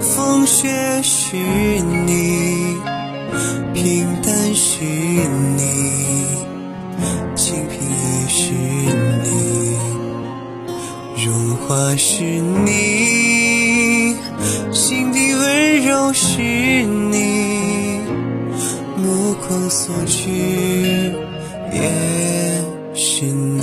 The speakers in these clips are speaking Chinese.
风雪是你，平淡是你，清贫也是你，荣华是你，心底温柔是你，目光所至也是你。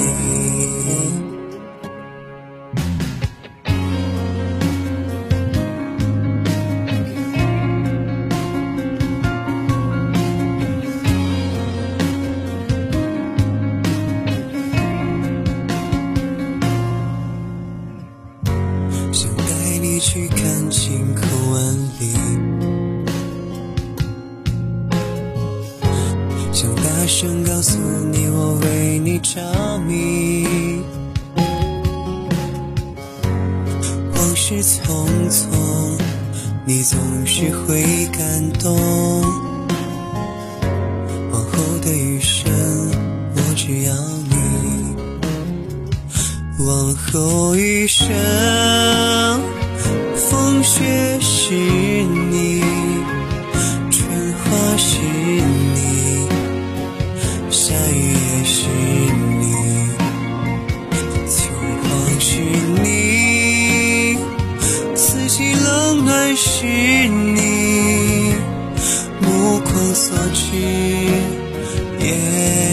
想告诉你我为你着迷。往事匆匆，你总是会感动。往后的余生，我只要你。往后余生，风雪是你，也是你，秋光是你，四季冷暖是你，目光所至也。